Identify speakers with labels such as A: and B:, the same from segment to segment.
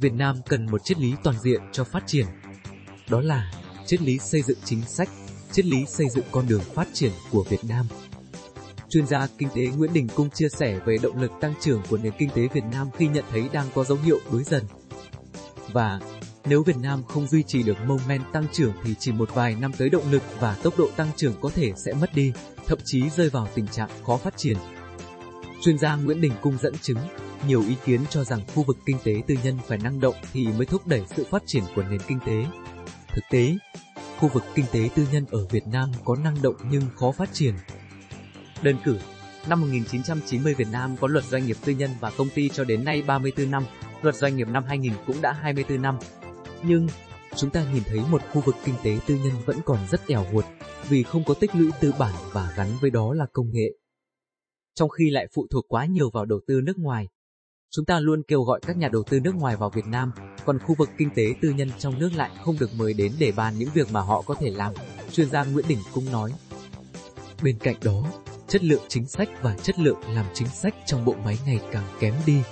A: Việt Nam cần một triết lý toàn diện cho phát triển. Đó là triết lý xây dựng chính sách, triết lý xây dựng con đường phát triển của Việt Nam. Chuyên gia kinh tế Nguyễn Đình Cung chia sẻ về động lực tăng trưởng của nền kinh tế Việt Nam khi nhận thấy đang có dấu hiệu đuối dần. Và nếu Việt Nam không duy trì được moment tăng trưởng thì chỉ một vài năm tới động lực và tốc độ tăng trưởng có thể sẽ mất đi, thậm chí rơi vào tình trạng khó phát triển. Chuyên gia Nguyễn Đình Cung dẫn chứng, nhiều ý kiến cho rằng khu vực kinh tế tư nhân phải năng động thì mới thúc đẩy sự phát triển của nền kinh tế. Thực tế, khu vực kinh tế tư nhân ở Việt Nam có năng động nhưng khó phát triển. Đơn cử, năm 1990 Việt Nam có luật doanh nghiệp tư nhân và công ty cho đến nay 34 năm, luật doanh nghiệp năm 2000 cũng đã 24 năm. Nhưng, chúng ta nhìn thấy một khu vực kinh tế tư nhân vẫn còn rất ẻo huột, vì không có tích lũy tư bản và gắn với đó là công nghệ. Trong khi lại phụ thuộc quá nhiều vào đầu tư nước ngoài, Chúng ta luôn kêu gọi các nhà đầu tư nước ngoài vào Việt Nam, còn khu vực kinh tế tư nhân trong nước lại không được mời đến để bàn những việc mà họ có thể làm, chuyên gia Nguyễn Đình Cung nói. Bên cạnh đó, chất lượng chính sách và chất lượng làm chính sách trong bộ máy ngày càng kém đi.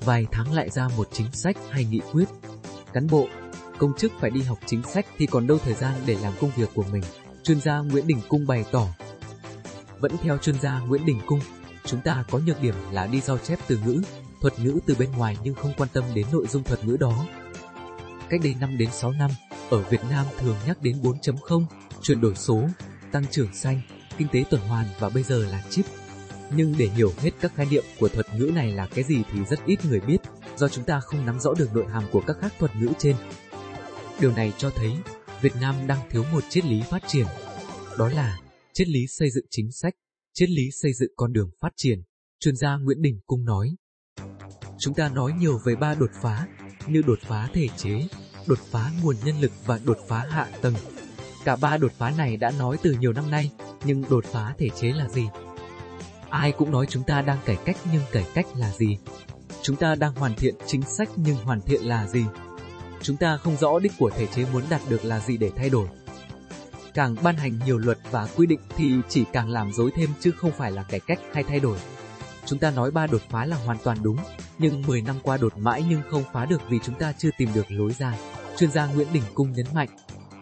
A: Vài tháng lại ra một chính sách hay nghị quyết. Cán bộ, công chức phải đi học chính sách thì còn đâu thời gian để làm công việc của mình, chuyên gia Nguyễn Đình Cung bày tỏ. Vẫn theo chuyên gia Nguyễn Đình Cung, chúng ta có nhược điểm là đi giao chép từ ngữ, thuật ngữ từ bên ngoài nhưng không quan tâm đến nội dung thuật ngữ đó. Cách đây 5 đến 6 năm, ở Việt Nam thường nhắc đến 4.0, chuyển đổi số, tăng trưởng xanh, kinh tế tuần hoàn và bây giờ là chip. Nhưng để hiểu hết các khái niệm của thuật ngữ này là cái gì thì rất ít người biết, do chúng ta không nắm rõ được nội hàm của các khác thuật ngữ trên. Điều này cho thấy Việt Nam đang thiếu một triết lý phát triển. Đó là triết lý xây dựng chính sách, triết lý xây dựng con đường phát triển. Chuyên gia Nguyễn Đình Cung nói. Chúng ta nói nhiều về ba đột phá, như đột phá thể chế, đột phá nguồn nhân lực và đột phá hạ tầng. Cả ba đột phá này đã nói từ nhiều năm nay, nhưng đột phá thể chế là gì? Ai cũng nói chúng ta đang cải cách nhưng cải cách là gì? Chúng ta đang hoàn thiện chính sách nhưng hoàn thiện là gì? Chúng ta không rõ đích của thể chế muốn đạt được là gì để thay đổi. Càng ban hành nhiều luật và quy định thì chỉ càng làm dối thêm chứ không phải là cải cách hay thay đổi. Chúng ta nói ba đột phá là hoàn toàn đúng, nhưng 10 năm qua đột mãi nhưng không phá được vì chúng ta chưa tìm được lối ra. Chuyên gia Nguyễn Đình Cung nhấn mạnh.